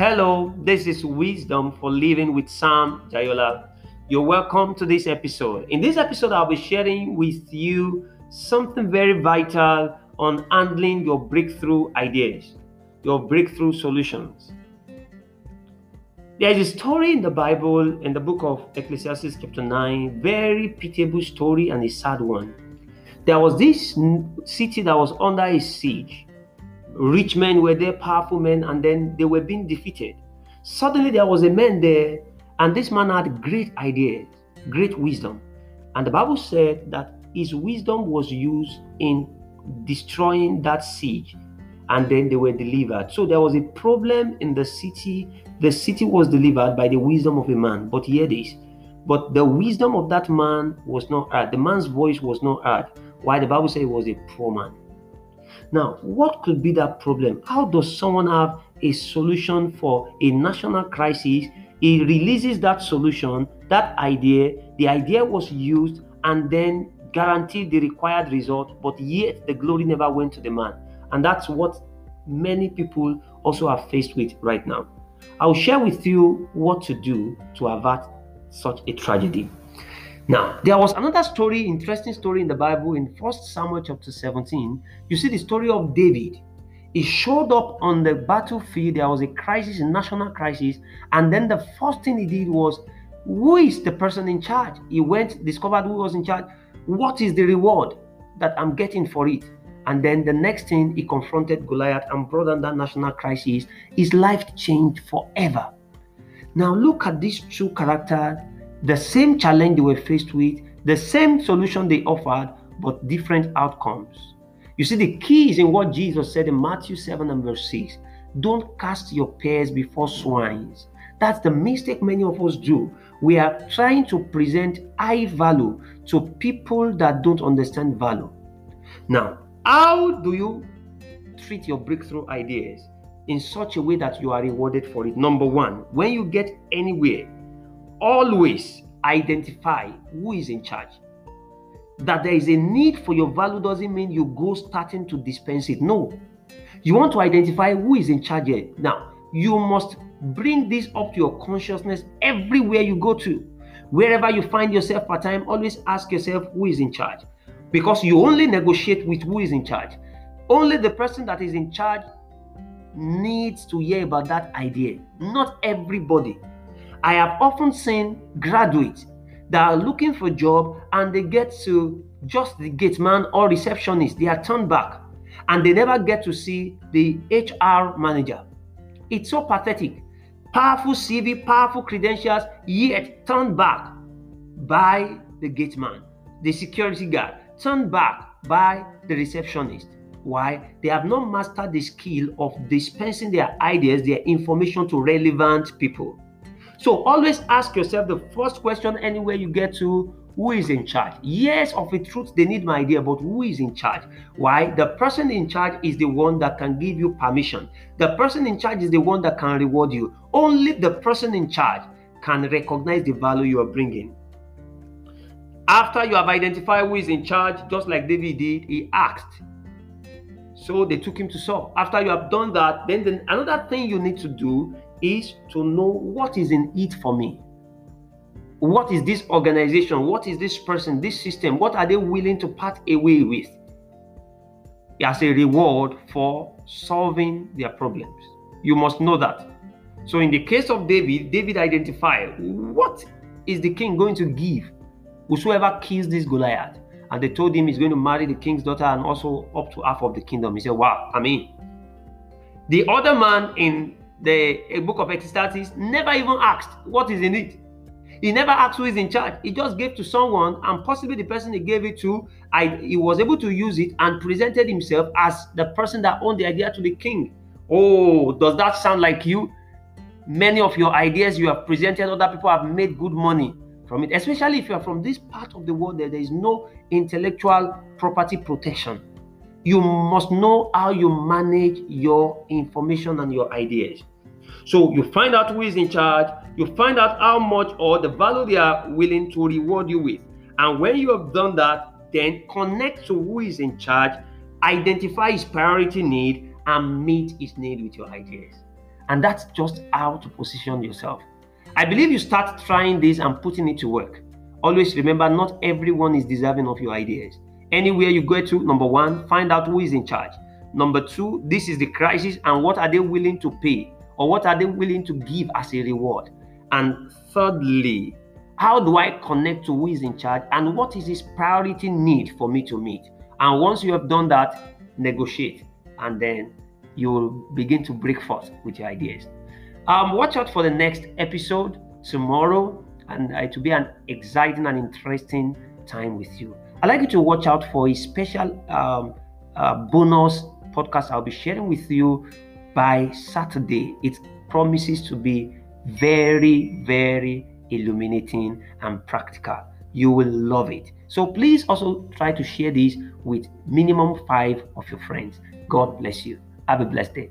Hello, this is Wisdom for Living with Sam Jayola. You're welcome to this episode. In this episode, I'll be sharing with you something very vital on handling your breakthrough ideas, your breakthrough solutions. There is a story in the Bible, in the book of Ecclesiastes, chapter 9, very pitiable story and a sad one. There was this city that was under a siege rich men were there, powerful men, and then they were being defeated. Suddenly there was a man there, and this man had great ideas, great wisdom. And the Bible said that his wisdom was used in destroying that siege, and then they were delivered. So there was a problem in the city. The city was delivered by the wisdom of a man. But hear this. But the wisdom of that man was not heard. The man's voice was not heard. Why the Bible said he was a poor man. Now, what could be that problem? How does someone have a solution for a national crisis? He releases that solution, that idea, the idea was used and then guaranteed the required result, but yet the glory never went to the man. And that's what many people also are faced with right now. I'll share with you what to do to avert such a tragedy. Now, there was another story, interesting story in the Bible in First Samuel chapter 17. You see the story of David. He showed up on the battlefield. There was a crisis, a national crisis. And then the first thing he did was, Who is the person in charge? He went, discovered who was in charge. What is the reward that I'm getting for it? And then the next thing, he confronted Goliath and brought on that national crisis. His life changed forever. Now, look at these two characters the same challenge they were faced with, the same solution they offered, but different outcomes. You see, the key is in what Jesus said in Matthew 7 and verse 6 don't cast your pears before swines. That's the mistake many of us do. We are trying to present high value to people that don't understand value. Now, how do you treat your breakthrough ideas in such a way that you are rewarded for it? Number one, when you get anywhere, always identify who is in charge. That there is a need for your value doesn't mean you go starting to dispense it. No. You want to identify who is in charge here. Now, you must bring this up to your consciousness everywhere you go to. Wherever you find yourself part time, always ask yourself who is in charge. Because you only negotiate with who is in charge. Only the person that is in charge needs to hear about that idea. Not everybody. I have often seen graduates that are looking for a job and they get to just the gate man or receptionist. They are turned back and they never get to see the HR manager. It's so pathetic. Powerful CV, powerful credentials, yet turned back by the gate man, the security guard, turned back by the receptionist. Why? They have not mastered the skill of dispensing their ideas, their information to relevant people. So always ask yourself the first question anywhere you get to who is in charge? Yes, of a truth, they need my idea, but who is in charge? Why? The person in charge is the one that can give you permission. The person in charge is the one that can reward you. Only the person in charge can recognize the value you are bringing. After you have identified who is in charge, just like David did, he asked. So they took him to Saul. After you have done that, then the, another thing you need to do is to know what is in it for me. What is this organization? What is this person, this system? What are they willing to part away with as a reward for solving their problems? You must know that. So, in the case of David, David identified what is the king going to give whosoever kills this Goliath. And they told him he's going to marry the king's daughter and also up to half of the kingdom. He said, Wow, I mean. The other man in the book of Ecclesiastes never even asked what is in it. He never asked who is in charge. He just gave to someone, and possibly the person he gave it to, I, he was able to use it and presented himself as the person that owned the idea to the king. Oh, does that sound like you? Many of your ideas you have presented, other people have made good money from it, especially if you are from this part of the world that there is no intellectual property protection you must know how you manage your information and your ideas. So you find out who is in charge, you find out how much or the value they are willing to reward you with. And when you have done that, then connect to who is in charge, identify his priority need, and meet his need with your ideas. And that's just how to position yourself. I believe you start trying this and putting it to work. Always remember, not everyone is deserving of your ideas. Anywhere you go to, number one, find out who is in charge. Number two, this is the crisis and what are they willing to pay or what are they willing to give as a reward. And thirdly, how do I connect to who is in charge and what is his priority need for me to meet? And once you have done that, negotiate and then you'll begin to break forth with your ideas. Um, watch out for the next episode tomorrow, and it will be an exciting and interesting time with you. I'd like you to watch out for a special um, uh, bonus podcast I'll be sharing with you by Saturday. It promises to be very, very illuminating and practical. You will love it. So please also try to share this with minimum five of your friends. God bless you. Have a blessed day.